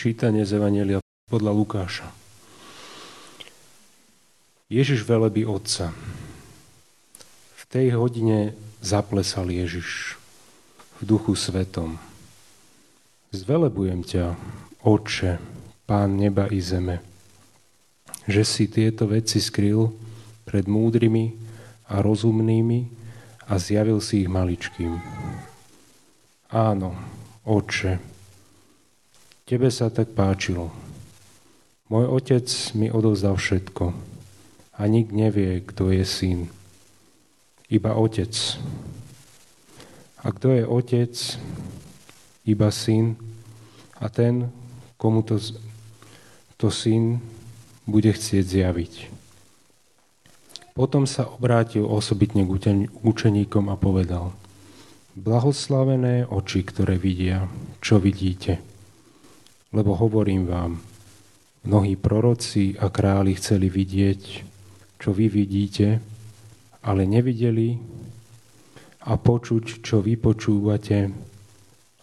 Čítanie z Evangelia podľa Lukáša. Ježiš velebí Otca. V tej hodine zaplesal Ježiš v duchu svetom. Zvelebujem ťa, Otče, Pán neba i zeme, že si tieto veci skryl pred múdrymi a rozumnými a zjavil si ich maličkým. Áno, Otče, Tebe sa tak páčilo. Môj otec mi odovzdal všetko a nik nevie, kto je syn. Iba otec. A kto je otec? Iba syn a ten, komu to, to syn bude chcieť zjaviť. Potom sa obrátil osobitne k učeníkom a povedal Blahoslavené oči, ktoré vidia, čo vidíte lebo hovorím vám, mnohí proroci a králi chceli vidieť, čo vy vidíte, ale nevideli a počuť, čo vy počúvate,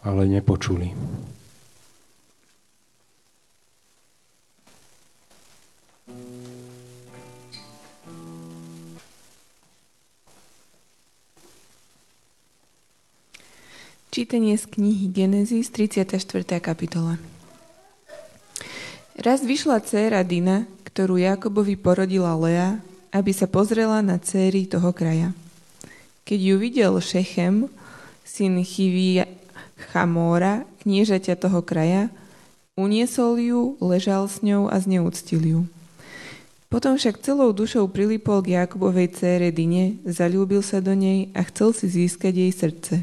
ale nepočuli. Čítanie z knihy Genesis, 34. kapitola. Raz vyšla dcéra Dina, ktorú Jakobovi porodila Lea, aby sa pozrela na céry toho kraja. Keď ju videl Šechem, syn Chivia Chamóra, kniežaťa toho kraja, uniesol ju, ležal s ňou a zneúctil ju. Potom však celou dušou prilipol k Jakobovej cére Dine, zalúbil sa do nej a chcel si získať jej srdce.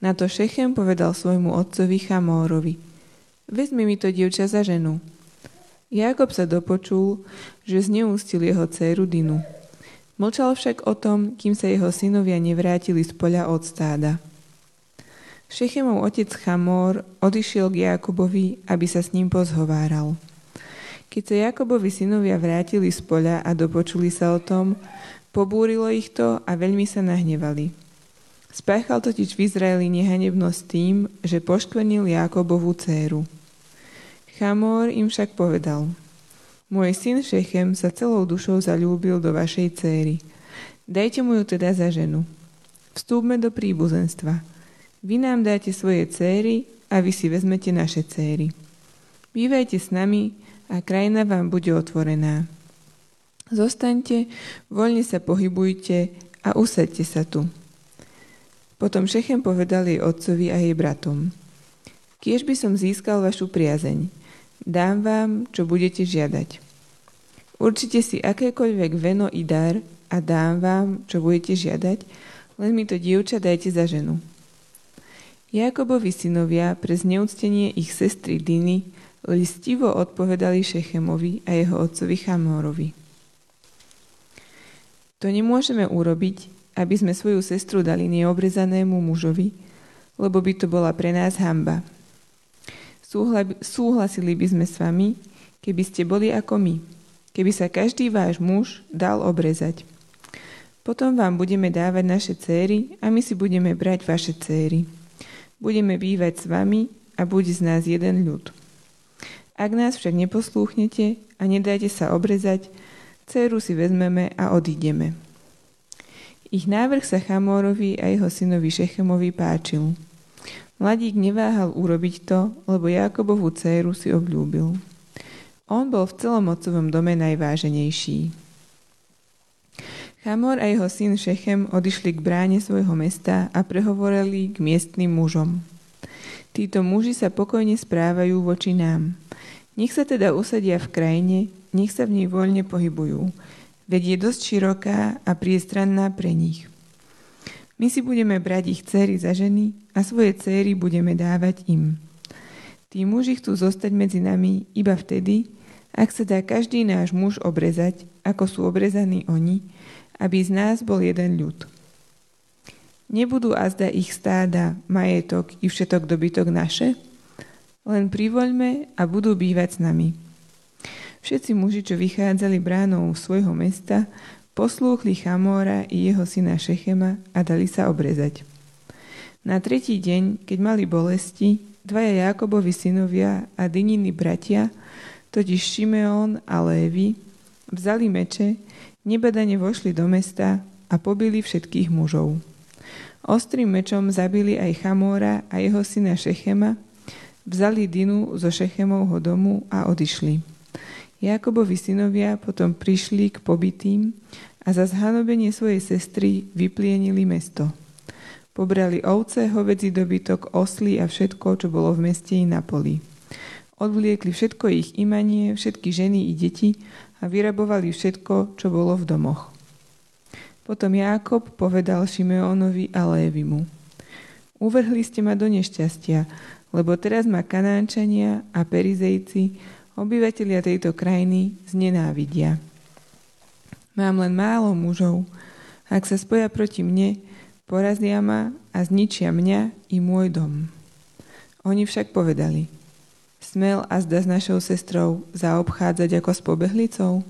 Na to Šechem povedal svojmu otcovi Chamórovi, vezmi mi to dievča za ženu. Jakob sa dopočul, že zneústil jeho dceru Dinu. Mlčal však o tom, kým sa jeho synovia nevrátili z poľa od stáda. Šechemov otec Chamor odišiel k Jakobovi, aby sa s ním pozhováral. Keď sa Jakobovi synovia vrátili z poľa a dopočuli sa o tom, pobúrilo ich to a veľmi sa nahnevali. Spáchal totiž v Izraeli nehanebnosť tým, že poškvenil Jakobovú dceru. Chamor im však povedal, môj syn Šechem sa celou dušou zalúbil do vašej céry. Dajte mu ju teda za ženu. Vstúpme do príbuzenstva. Vy nám dáte svoje céry a vy si vezmete naše céry. Bývajte s nami a krajina vám bude otvorená. Zostaňte, voľne sa pohybujte a usadte sa tu. Potom Šechem povedal jej otcovi a jej bratom. Kiež by som získal vašu priazeň. Dám vám, čo budete žiadať. Určite si akékoľvek veno i dar a dám vám, čo budete žiadať, len mi to dievča dajte za ženu. Jakobovi synovia pre zneúctenie ich sestry Diny listivo odpovedali Šechemovi a jeho otcovi Chamorovi. To nemôžeme urobiť, aby sme svoju sestru dali neobrezanému mužovi, lebo by to bola pre nás hamba. Súhlasili by sme s vami, keby ste boli ako my, keby sa každý váš muž dal obrezať. Potom vám budeme dávať naše céry a my si budeme brať vaše céry. Budeme bývať s vami a bude z nás jeden ľud. Ak nás však neposlúchnete a nedáte sa obrezať, céru si vezmeme a odídeme. Ich návrh sa Chamorovi a jeho synovi Šechemovi páčil – Mladík neváhal urobiť to, lebo Jakobovú dceru si obľúbil. On bol v celom otcovom dome najváženejší. Chamor a jeho syn Šechem odišli k bráne svojho mesta a prehovorili k miestnym mužom. Títo muži sa pokojne správajú voči nám. Nech sa teda usadia v krajine, nech sa v nej voľne pohybujú, veď je dosť široká a priestranná pre nich. My si budeme brať ich céry za ženy a svoje céry budeme dávať im. Tí muži chcú zostať medzi nami iba vtedy, ak sa dá každý náš muž obrezať, ako sú obrezaní oni, aby z nás bol jeden ľud. Nebudú azda ich stáda, majetok i všetok dobytok naše? Len privoľme a budú bývať s nami. Všetci muži, čo vychádzali bránou svojho mesta, Poslúchli Chamóra i jeho syna Šechema a dali sa obrezať. Na tretí deň, keď mali bolesti, Dvaja Jakobovi synovia a Dyniny bratia, totiž Šimeón a Lévy, vzali meče, nebadane vošli do mesta a pobili všetkých mužov. Ostrým mečom zabili aj Chamóra a jeho syna Šechema, vzali Dinu zo Šechemovho domu a odišli. Jakobovi synovia potom prišli k pobytým a za zhanobenie svojej sestry vyplienili mesto. Pobrali ovce, hovedzí dobytok, osly a všetko, čo bolo v meste i na poli. Odvliekli všetko ich imanie, všetky ženy i deti a vyrabovali všetko, čo bolo v domoch. Potom Jákob povedal Šimeónovi a Lévimu. Uvrhli ste ma do nešťastia, lebo teraz ma Kanánčania a Perizejci, obyvatelia tejto krajiny, znenávidia. Mám len málo mužov. Ak sa spoja proti mne, Porazia ma a zničia mňa i môj dom. Oni však povedali, smel a zda s našou sestrou zaobchádzať ako s pobehlicou?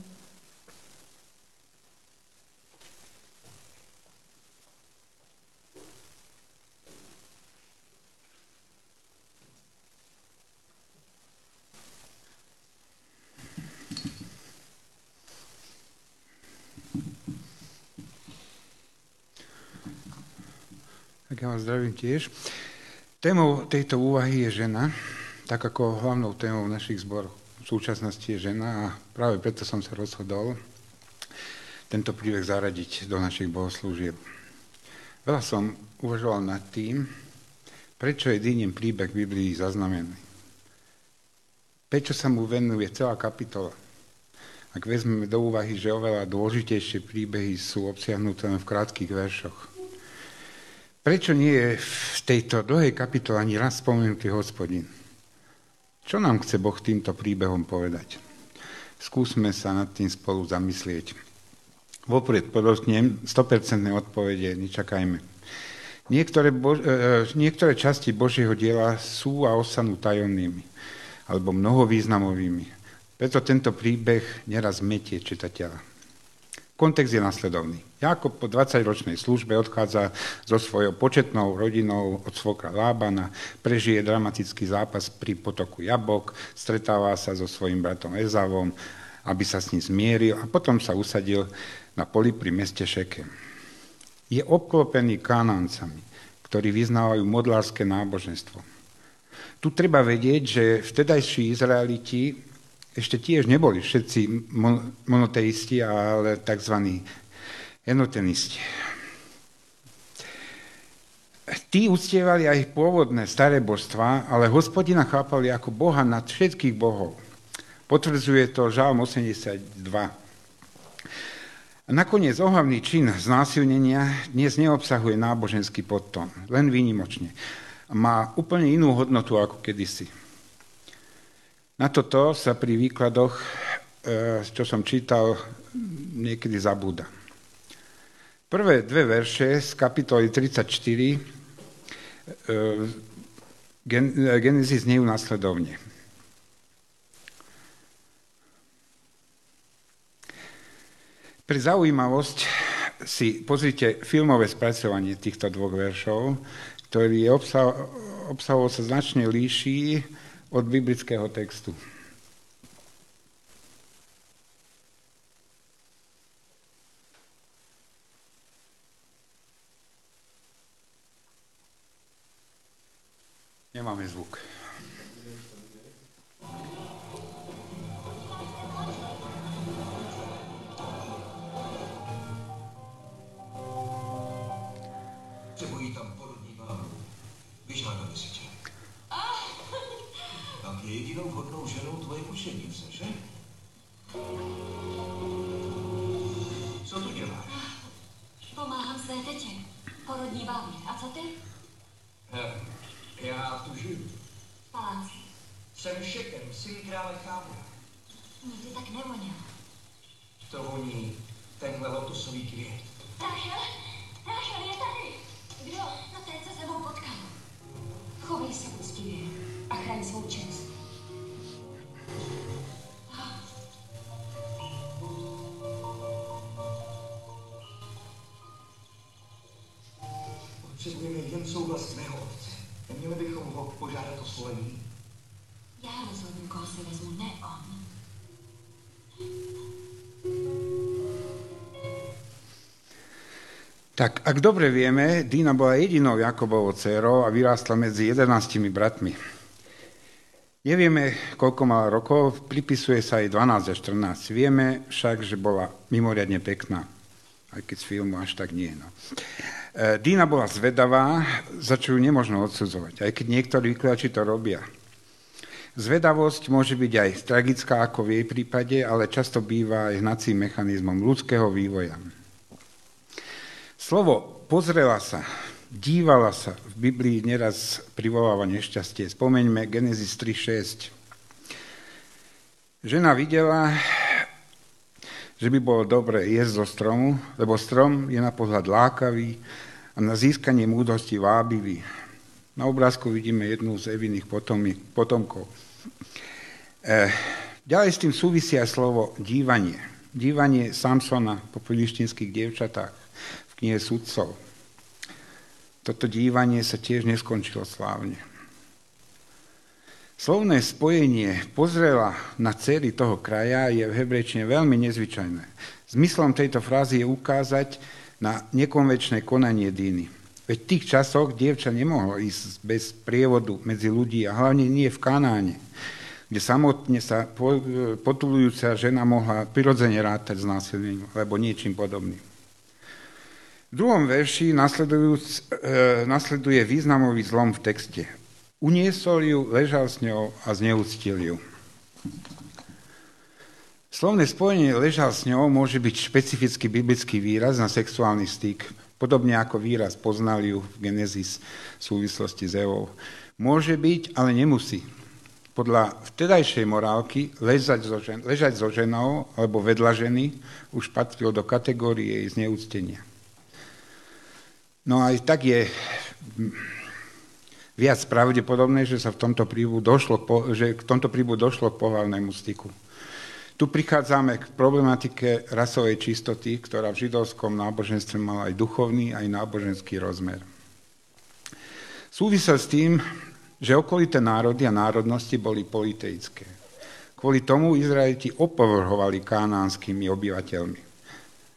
Zdravím tiež. Témou tejto úvahy je žena, tak ako hlavnou témou našich zborov v súčasnosti je žena a práve preto som sa rozhodol tento príbeh zaradiť do našich bohoslúžieb. Veľa som uvažoval nad tým, prečo je dýnem príbeh Biblii zaznamený. Prečo sa mu venuje celá kapitola. Ak vezmeme do úvahy, že oveľa dôležitejšie príbehy sú obsiahnuté len v krátkých veršoch. Prečo nie je v tejto dlhej kapitole ani raz spomenutý hospodin? Čo nám chce Boh týmto príbehom povedať? Skúsme sa nad tým spolu zamyslieť. Vopred podotknem, 100% odpovede nečakajme. Niektoré, bož, e, niektoré časti Božieho diela sú a ostanú tajomnými alebo mnohovýznamovými. Preto tento príbeh neraz metie čitateľa. Kontext je nasledovný. Jakob po 20-ročnej službe odchádza so svojou početnou rodinou od svokra Lábana, prežije dramatický zápas pri potoku Jabok, stretáva sa so svojím bratom Ezavom, aby sa s ním zmieril a potom sa usadil na poli pri meste Šekem. Je obklopený kanáncami, ktorí vyznávajú modlárske náboženstvo. Tu treba vedieť, že vtedajší Izraeliti ešte tiež neboli všetci monoteisti, ale tzv. enotenisti. Tí uctievali aj pôvodné staré božstva, ale hospodina chápali ako Boha nad všetkých bohov. Potvrdzuje to Žálm 82. A nakoniec ohavný čin znásilnenia dnes neobsahuje náboženský podtón, len výnimočne. Má úplne inú hodnotu ako kedysi. Na toto sa pri výkladoch, e, čo som čítal, niekedy zabúda. Prvé dve verše z kapitoly 34 e, Genesis znejú následovne. Pre zaujímavosť si pozrite filmové spracovanie týchto dvoch veršov, ktorý obsahovo sa značne líší od biblického textu. Svou čest. Potřebujeme jen souhlas tvého otce. Neměli bychom ho po, požádat o svolení? Já rozhodnu, koho si vezmu, ne on. Tak, ak dobre vieme, Dina bola jedinou Jakobovou dcerou a vyrástla medzi 11 bratmi. Nevieme, koľko mala rokov, pripisuje sa jej 12 až 14. Vieme však, že bola mimoriadne pekná, aj keď z filmu až tak nie. No. E, Dina bola zvedavá, za čo ju nemôžno odsudzovať, aj keď niektorí vyklači to robia. Zvedavosť môže byť aj tragická, ako v jej prípade, ale často býva aj hnacím mechanizmom ľudského vývoja. Slovo pozrela sa, dívala sa v Biblii neraz privoláva nešťastie. Spomeňme Genesis 3.6. Žena videla, že by bolo dobre jesť zo stromu, lebo strom je na pohľad lákavý a na získanie múdrosti vábivý. Na obrázku vidíme jednu z Eviných potomkov. E, ďalej s tým súvisí slovo dívanie. Dívanie Samsona po filištinských dievčatách knihe sudcov. Toto dívanie sa tiež neskončilo slávne. Slovné spojenie pozrela na cery toho kraja je v hebrečine veľmi nezvyčajné. Zmyslom tejto frázy je ukázať na nekonvečné konanie Dýny. Veď v tých časoch dievča nemohlo ísť bez prievodu medzi ľudí a hlavne nie v Kanáne, kde samotne sa potulujúca žena mohla prirodzene rátať s násilím alebo niečím podobným. V druhom verši e, nasleduje významový zlom v texte. Uniesol ju, ležal s ňou a zneúctil ju. Slovné spojenie ležal s ňou môže byť špecifický biblický výraz na sexuálny styk, podobne ako výraz poznal ju v Genesis v súvislosti s Evou. Môže byť, ale nemusí. Podľa vtedajšej morálky ležať so, žen, ležať so ženou alebo vedľa ženy už patrilo do kategórie jej zneúctenia. No aj tak je viac pravdepodobné, že sa v tomto príbu došlo, že k tomto príbu došlo k pohľavnému styku. Tu prichádzame k problematike rasovej čistoty, ktorá v židovskom náboženstve mala aj duchovný, aj náboženský rozmer. Súvisel s tým, že okolité národy a národnosti boli politeické. Kvôli tomu Izraeliti opovrhovali kánánskymi obyvateľmi.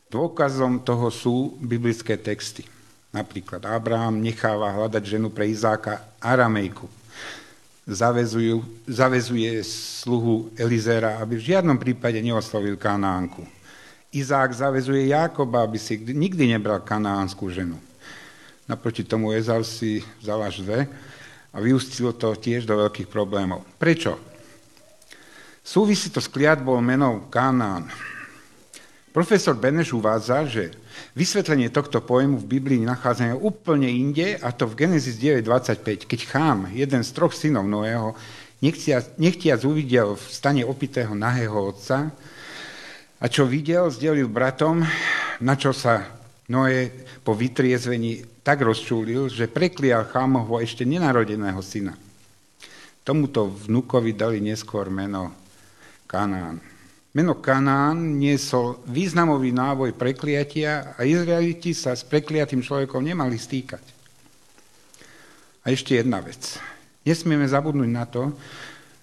Dôkazom toho sú biblické texty. Napríklad Abraham necháva hľadať ženu pre Izáka Aramejku. Zavezujú, zavezuje sluhu Elizera, aby v žiadnom prípade neoslovil Kanánku. Izák zavezuje Jákoba, aby si nikdy nebral kanánsku ženu. Naproti tomu Ezau si vzal až dve a vyústilo to tiež do veľkých problémov. Prečo? Súvisí to s kliatbou menou Kanán. Profesor Beneš uvádza, že vysvetlenie tohto pojmu v Biblii nachádzame úplne inde, a to v Genesis 9.25, keď Chám, jeden z troch synov Noého, nechtiac, nechtiac uvidel v stane opitého nahého otca a čo videl, zdelil bratom, na čo sa Noé po vytriezvení tak rozčúlil, že preklial Chámovho ešte nenarodeného syna. Tomuto vnukovi dali neskôr meno Kanán. Meno Kanán niesol významový návoj prekliatia a Izraeliti sa s prekliatým človekom nemali stýkať. A ešte jedna vec. Nesmieme zabudnúť na to,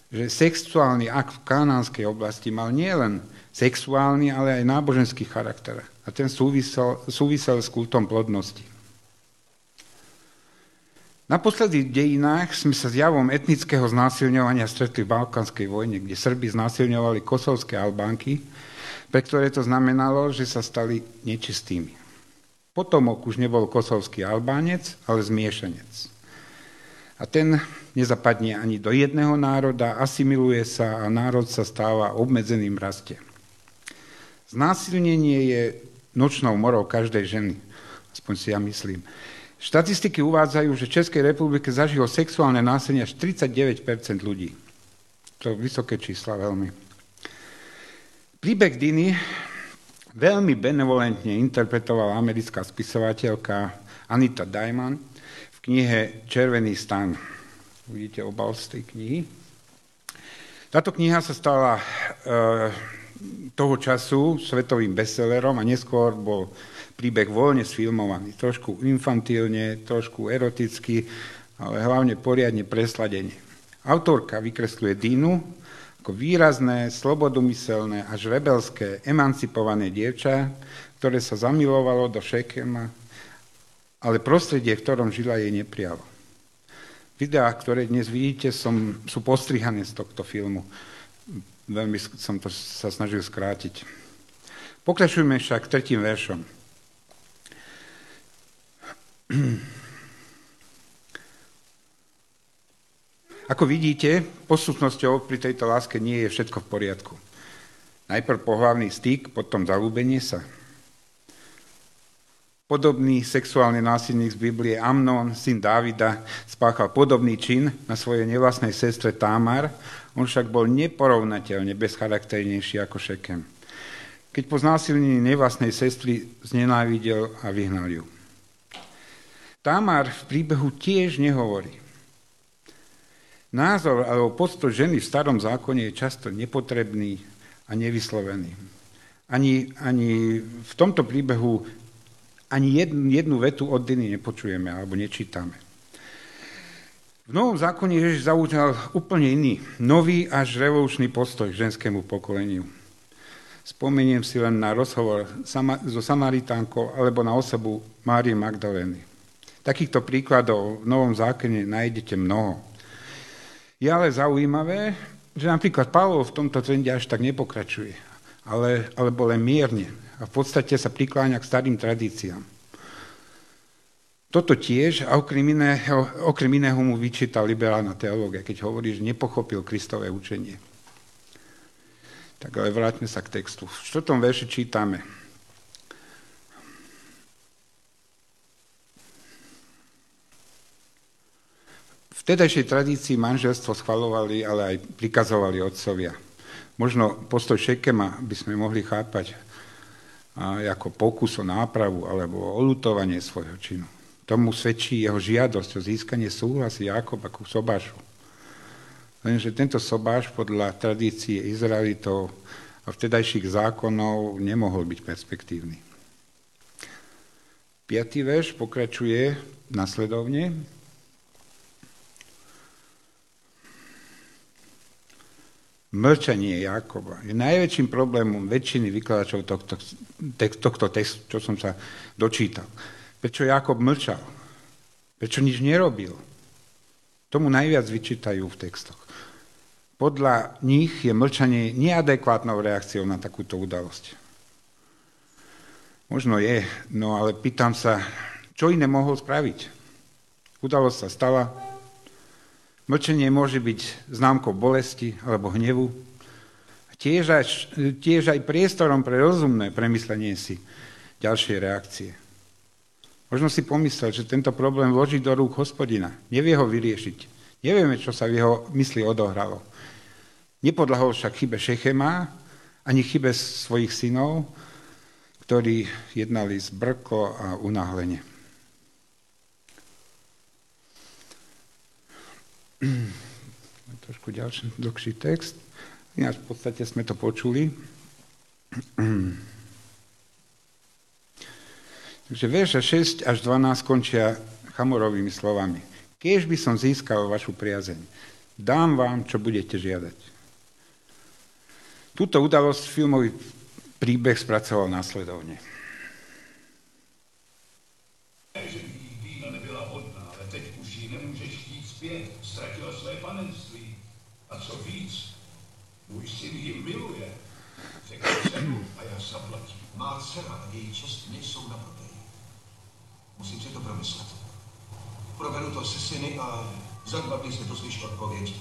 že sexuálny akt v kanánskej oblasti mal nielen sexuálny, ale aj náboženský charakter. A ten súvisel, súvisel s kultom plodnosti. Naposledy v dejinách sme sa s javom etnického znásilňovania stretli v Balkánskej vojne, kde Srby znásilňovali kosovské Albánky, pre ktoré to znamenalo, že sa stali nečistými. Potomok už nebol kosovský Albánec, ale zmiešanec. A ten nezapadne ani do jedného národa, asimiluje sa a národ sa stáva obmedzeným raste. Znásilnenie je nočnou morou každej ženy, aspoň si ja myslím. Štatistiky uvádzajú, že v Českej republike zažilo sexuálne násilie až 39% ľudí. To vysoké čísla veľmi. Príbeh Diny veľmi benevolentne interpretovala americká spisovateľka Anita Diamond v knihe Červený stan. Vidíte obal z tej knihy. Táto kniha sa stala e, toho času svetovým bestsellerom a neskôr bol príbeh voľne sfilmovaný, trošku infantilne, trošku eroticky, ale hlavne poriadne presladenie. Autorka vykresluje Dínu ako výrazné, slobodomyselné až rebelské, emancipované dievča, ktoré sa zamilovalo do Šekema, ale prostredie, v ktorom žila, jej neprijalo. Videá, ktoré dnes vidíte, som, sú postrihané z tohto filmu. Veľmi som to sa snažil skrátiť. Pokračujeme však tretím veršom. Ako vidíte, poslušnosťou pri tejto láske nie je všetko v poriadku. Najprv pohlavný styk, potom zalúbenie sa. Podobný sexuálny násilník z Biblie Amnon, syn Dávida, spáchal podobný čin na svojej nevlastnej sestre Támar, on však bol neporovnateľne bezcharakternejší ako Šekem. Keď po znásilnení nevlastnej sestry znenávidel a vyhnal ju. Támar v príbehu tiež nehovorí. Názor alebo postoj ženy v starom zákone je často nepotrebný a nevyslovený. Ani, ani v tomto príbehu ani jednu, jednu vetu od Diny nepočujeme alebo nečítame. V Novom zákone Ježiš zaučal úplne iný, nový až revolučný postoj k ženskému pokoleniu. Spomeniem si len na rozhovor so Samaritánkou alebo na osobu Márie Magdalény. Takýchto príkladov v Novom zákone nájdete mnoho. Je ale zaujímavé, že napríklad Pavol v tomto trende až tak nepokračuje, ale, alebo len mierne, a v podstate sa prikláňa k starým tradíciám. Toto tiež, a okrem iného, okrem iného mu vyčíta liberálna teológia, keď hovorí, že nepochopil Kristové učenie. Tak ale vráťme sa k textu. V štvrtom verši čítame. V tedajšej tradícii manželstvo schvalovali, ale aj prikazovali otcovia. Možno postoj Šekema by sme mohli chápať ako pokus o nápravu alebo o lutovanie svojho činu. Tomu svedčí jeho žiadosť o získanie súhlasy Jakob ako sobášu. Lenže tento sobáš podľa tradície Izraelitov a vtedajších zákonov nemohol byť perspektívny. Piatý verš pokračuje nasledovne. Mlčanie Jakoba je najväčším problémom väčšiny vykladačov tohto, tohto textu, čo som sa dočítal. Prečo Jakob mlčal? Prečo nič nerobil? Tomu najviac vyčítajú v textoch. Podľa nich je mlčanie neadekvátnou reakciou na takúto udalosť. Možno je, no ale pýtam sa, čo iné mohol spraviť? Udalosť sa stala, Mlčenie môže byť známkou bolesti alebo hnevu. Tiež aj, tiež aj priestorom pre rozumné premyslenie si ďalšie reakcie. Možno si pomyslel, že tento problém vloží do rúk hospodina. Nevie ho vyriešiť. Nevieme, čo sa v jeho mysli odohralo. Nepodlahol však chybe Šechema, ani chybe svojich synov, ktorí jednali zbrklo a unáhlenie. trošku ďalší, dlhší text. Ináč v podstate sme to počuli. Takže verša 6 až 12 končia chamorovými slovami. Keď by som získal vašu priazeň, dám vám, čo budete žiadať. Túto udalosť filmový príbeh spracoval následovne. A její čest nejsou na prodej. Musím si to promyslet. Proberu to se syny a za dva dny se dozvíš odpověď.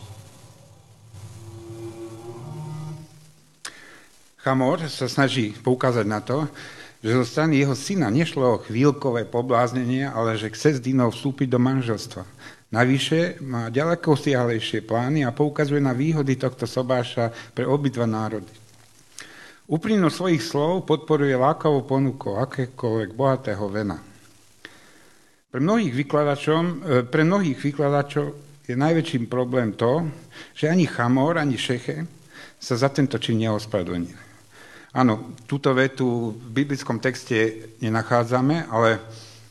Chamor sa snaží poukázať na to, že zo strany jeho syna nešlo o chvíľkové pobláznenie, ale že chce s Dinou vstúpiť do manželstva. Navyše má ďaleko siahlejšie plány a poukazuje na výhody tohto sobáša pre obidva národy. Úprimnosť svojich slov podporuje lákavou ponukou akékoľvek bohatého vena. Pre mnohých, e, pre mnohých vykladačov je najväčším problém to, že ani Chamor, ani Šeche sa za tento čin neospravedlnili. Áno, túto vetu v biblickom texte nenachádzame, ale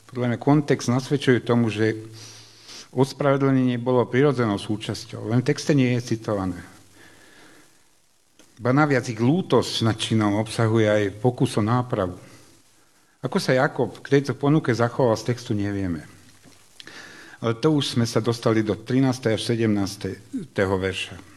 podľa mňa kontext nasvedčuje tomu, že Ospravedlnenie bolo prirodzenou súčasťou, len v texte nie je citované. Ba naviac ich lútosť nad činom obsahuje aj pokus o nápravu. Ako sa Jakob k tejto ponuke zachoval z textu, nevieme. Ale to už sme sa dostali do 13. až 17. verša.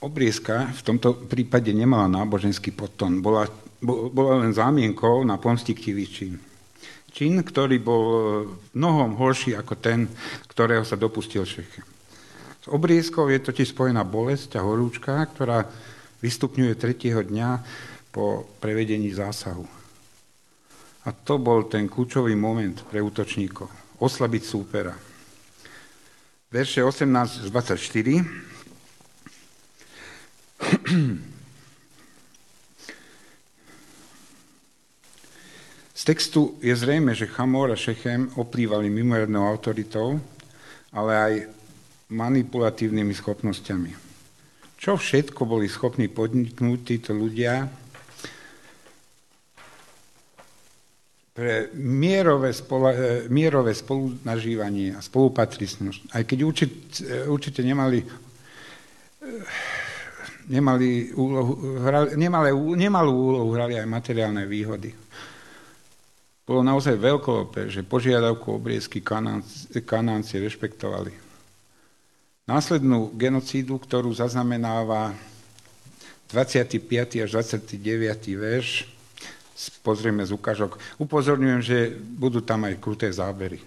Obriezka v tomto prípade nemala náboženský podton, bola, bola len zámienkou na pomstiktivý čin. Čin, ktorý bol mnohom horší ako ten, ktorého sa dopustil Šechem. S obriezkou je totiž spojená bolesť a horúčka, ktorá vystupňuje tretieho dňa po prevedení zásahu. A to bol ten kľúčový moment pre útočníkov. Oslabiť súpera. Verše 18 24 z textu je zrejme, že Chamor a Šechem oplývali mimoriadnou autoritou, ale aj manipulatívnymi schopnosťami. Čo všetko boli schopní podniknúť títo ľudia pre mierové, spola, e, mierové spolunažívanie a spolupatristnosť. Aj keď určite, určite nemali nemali úlohu, hrali, nemali, nemalú úlohu hrali aj materiálne výhody. Bolo naozaj veľkolepé, že požiadavku obriezky kanánci, kanánci rešpektovali. Následnú genocídu, ktorú zaznamenáva 25. až 29. verš, pozrieme z ukážok. Upozorňujem, že budú tam aj kruté zábery.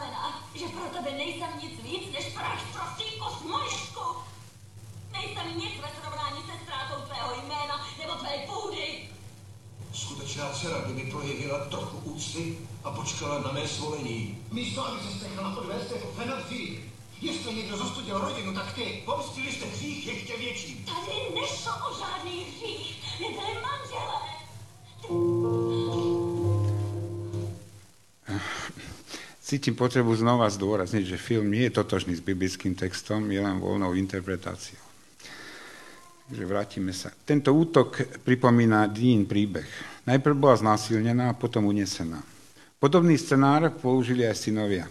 znamená, že pro tebe nejsem nic víc než praš prostý kus mojšku. Nejsem nic ve srovnání se ztrátou tvého jména nebo tvé půdy. Skutečná dcera by mi projevila trochu úcty a počkala na mé svolení. Místo, aby se nechala odvést jako fenofík. Jestli někdo zostudil rodinu, tak ty. Pomstili jste hřích ještě větší. Tady nešlo o žádný hřích. My manželé. Ty... cítim potrebu znova zdôrazniť, že film nie je totožný s biblickým textom, je len voľnou interpretáciou. Takže vrátime sa. Tento útok pripomína Dín príbeh. Najprv bola znásilnená a potom unesená. Podobný scenár použili aj synovia.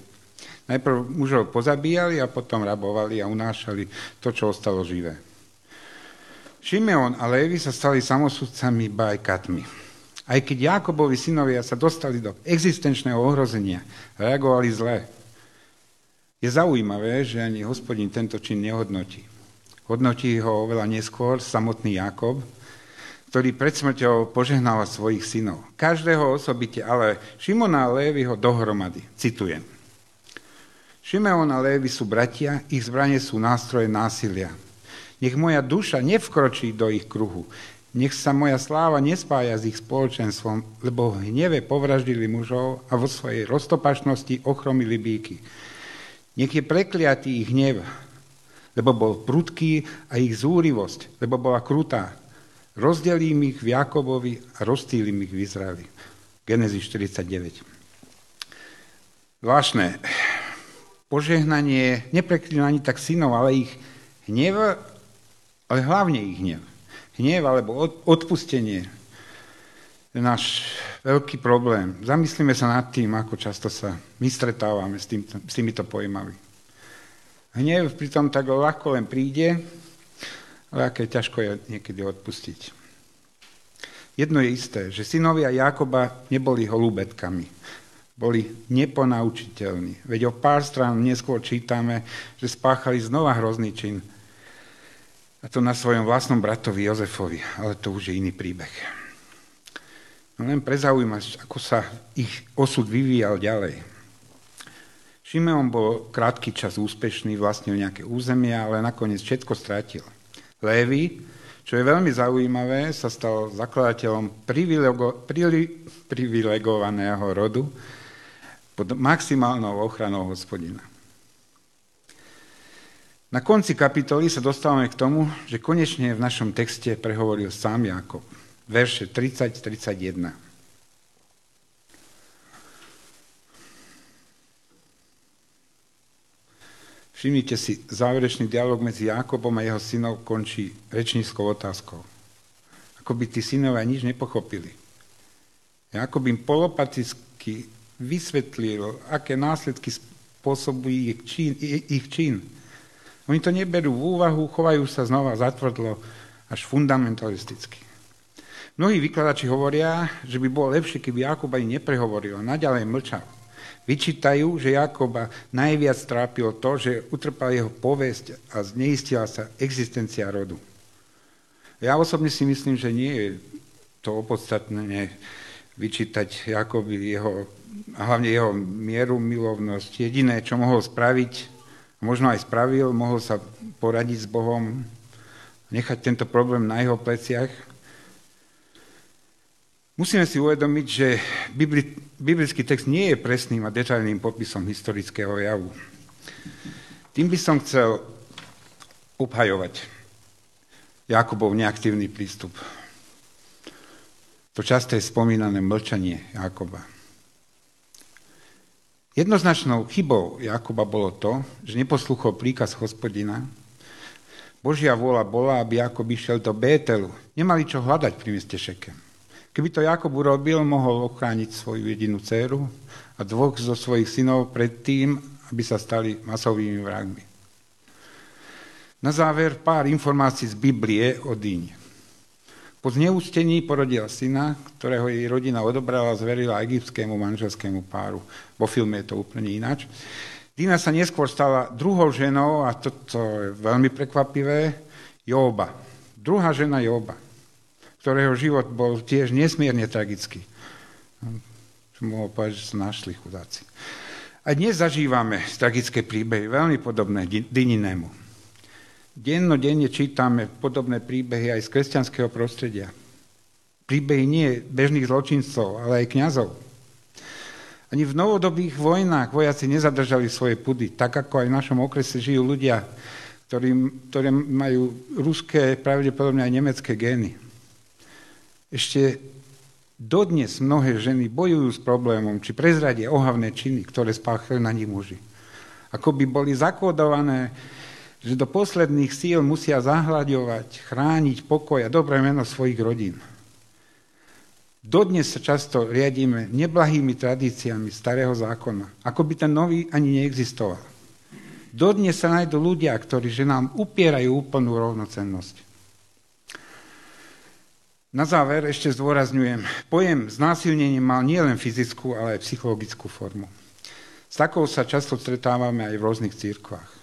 Najprv mužov pozabíjali a potom rabovali a unášali to, čo ostalo živé. Šimeon a Lévy sa stali samosudcami bajkatmi. Aj keď Jakobovi synovia sa dostali do existenčného ohrozenia, reagovali zle. Je zaujímavé, že ani hospodin tento čin nehodnotí. Hodnotí ho oveľa neskôr samotný Jakob, ktorý pred smrťou požehnáva svojich synov. Každého osobite, ale Šimona a Lévy ho dohromady. Citujem. Šimeon a Lévy sú bratia, ich zbranie sú nástroje násilia. Nech moja duša nevkročí do ich kruhu. Nech sa moja sláva nespája s ich spoločenstvom, lebo v hneve povraždili mužov a vo svojej roztopačnosti ochromili bíky. Nech je prekliatý ich hnev, lebo bol prudký a ich zúrivosť, lebo bola krutá. Rozdelím ich v Jakobovi a rozstýlim ich v Izraeli. Genesis 49. Zvláštne. Požehnanie nepreklína ani tak synov, ale ich hnev, ale hlavne ich hnev. Hnev alebo odpustenie je náš veľký problém. Zamyslíme sa nad tým, ako často sa my stretávame s, tým, s týmito pojmami. Hnev pritom tak ľahko len príde, ale aké ťažko je niekedy odpustiť. Jedno je isté, že synovia Jakoba neboli holúbetkami, boli neponaučiteľní. Veď o pár strán neskôr čítame, že spáchali znova hrozný čin. A to na svojom vlastnom bratovi Jozefovi, ale to už je iný príbeh. No len prezaujímať, ako sa ich osud vyvíjal ďalej. Šimeon bol krátky čas úspešný, vlastnil nejaké územia, ale nakoniec všetko strátil. Lévy, čo je veľmi zaujímavé, sa stal zakladateľom privilego, prili, privilegovaného rodu pod maximálnou ochranou hospodina. Na konci kapitoly sa dostávame k tomu, že konečne v našom texte prehovoril sám Jakob. Verše 30-31. Všimnite si, záverečný dialog medzi Jakobom a jeho synov končí rečníckou otázkou. Ako by tí synovia nič nepochopili. Jakob im polopaticky vysvetlil, aké následky spôsobuje ich čin. Ich čin oni to neberú v úvahu, chovajú sa znova zatvrdlo až fundamentalisticky. Mnohí vykladači hovoria, že by bolo lepšie, keby Jakob ani neprehovoril a naďalej mlčal. Vyčítajú, že Jakoba najviac trápilo to, že utrpal jeho povesť a zneistila sa existencia rodu. Ja osobne si myslím, že nie je to opodstatné vyčítať Jakobi jeho, hlavne jeho mieru milovnosť. Jediné, čo mohol spraviť, možno aj spravil, mohol sa poradiť s Bohom, nechať tento problém na jeho pleciach. Musíme si uvedomiť, že biblický text nie je presným a detailným popisom historického javu. Tým by som chcel obhajovať Jakubov neaktívny prístup. To časté spomínané mlčanie Jakoba. Jednoznačnou chybou Jakuba bolo to, že neposluchol príkaz hospodina. Božia vôľa bola, aby Jakub išiel do Bételu. Nemali čo hľadať pri meste Šekem. Keby to Jakub urobil, mohol ochrániť svoju jedinú dceru a dvoch zo svojich synov pred tým, aby sa stali masovými vrahmi. Na záver pár informácií z Biblie o Dýne. Po zneústení porodila syna, ktorého jej rodina odobrala a zverila egyptskému manželskému páru. Vo filme je to úplne ináč. Dina sa neskôr stala druhou ženou, a toto je veľmi prekvapivé, Jóba. Druhá žena Jóba, ktorého život bol tiež nesmierne tragický. Som mohol povedať, že sa našli chudáci. A dnes zažívame tragické príbehy, veľmi podobné Dininému. Dennodenne čítame podobné príbehy aj z kresťanského prostredia. Príbehy nie bežných zločincov, ale aj kňazov. Ani v novodobých vojnách vojaci nezadržali svoje pudy, tak ako aj v našom okrese žijú ľudia, ktorí, ktorí majú ruské, pravdepodobne aj nemecké gény. Ešte dodnes mnohé ženy bojujú s problémom, či prezradia ohavné činy, ktoré spáchali na nich muži. Ako by boli zakódované že do posledných síl musia zahľadovať, chrániť pokoj a dobré meno svojich rodín. Dodnes sa často riadíme neblahými tradíciami starého zákona, ako by ten nový ani neexistoval. Dodnes sa nájdú ľudia, ktorí že nám upierajú úplnú rovnocennosť. Na záver ešte zdôrazňujem, pojem znásilnenie mal nielen fyzickú, ale aj psychologickú formu. S takou sa často stretávame aj v rôznych církvách.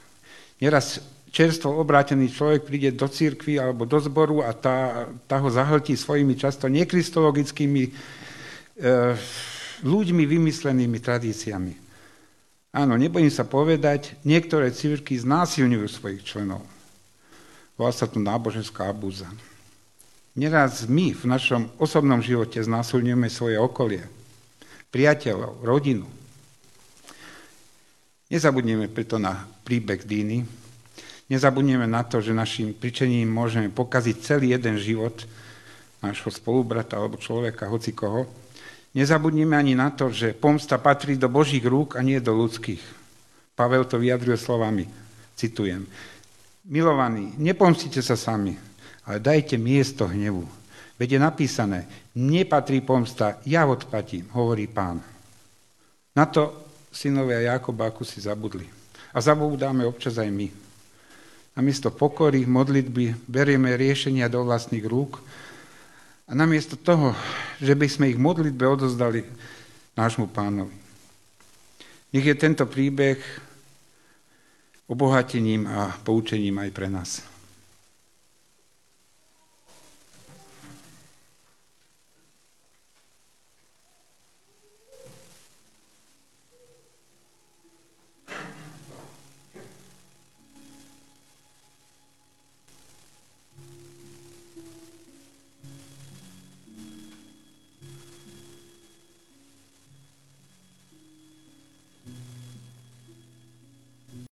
Neraz čerstvo obrátený človek príde do církvy alebo do zboru a tá, tá ho zahltí svojimi často nekristologickými e, ľuďmi vymyslenými tradíciami. Áno, nebojím sa povedať, niektoré círky znásilňujú svojich členov. Volá sa tu náboženská abúza. Neraz my v našom osobnom živote znásilňujeme svoje okolie, priateľov, rodinu. Nezabudneme preto na príbeh Díny. Nezabudneme na to, že našim pričením môžeme pokaziť celý jeden život nášho spolubrata alebo človeka, hoci koho. Nezabudnime ani na to, že pomsta patrí do Božích rúk a nie do ľudských. Pavel to vyjadruje slovami, citujem. Milovaní, nepomstite sa sami, ale dajte miesto hnevu. Veď je napísané, nepatrí pomsta, ja odplatím, hovorí pán. Na to synovia Jakoba ako si zabudli. A zabúdáme občas aj my. Namiesto pokory, modlitby berieme riešenia do vlastných rúk a namiesto toho, že by sme ich modlitbe odozdali nášmu pánovi. Nech je tento príbeh obohatením a poučením aj pre nás.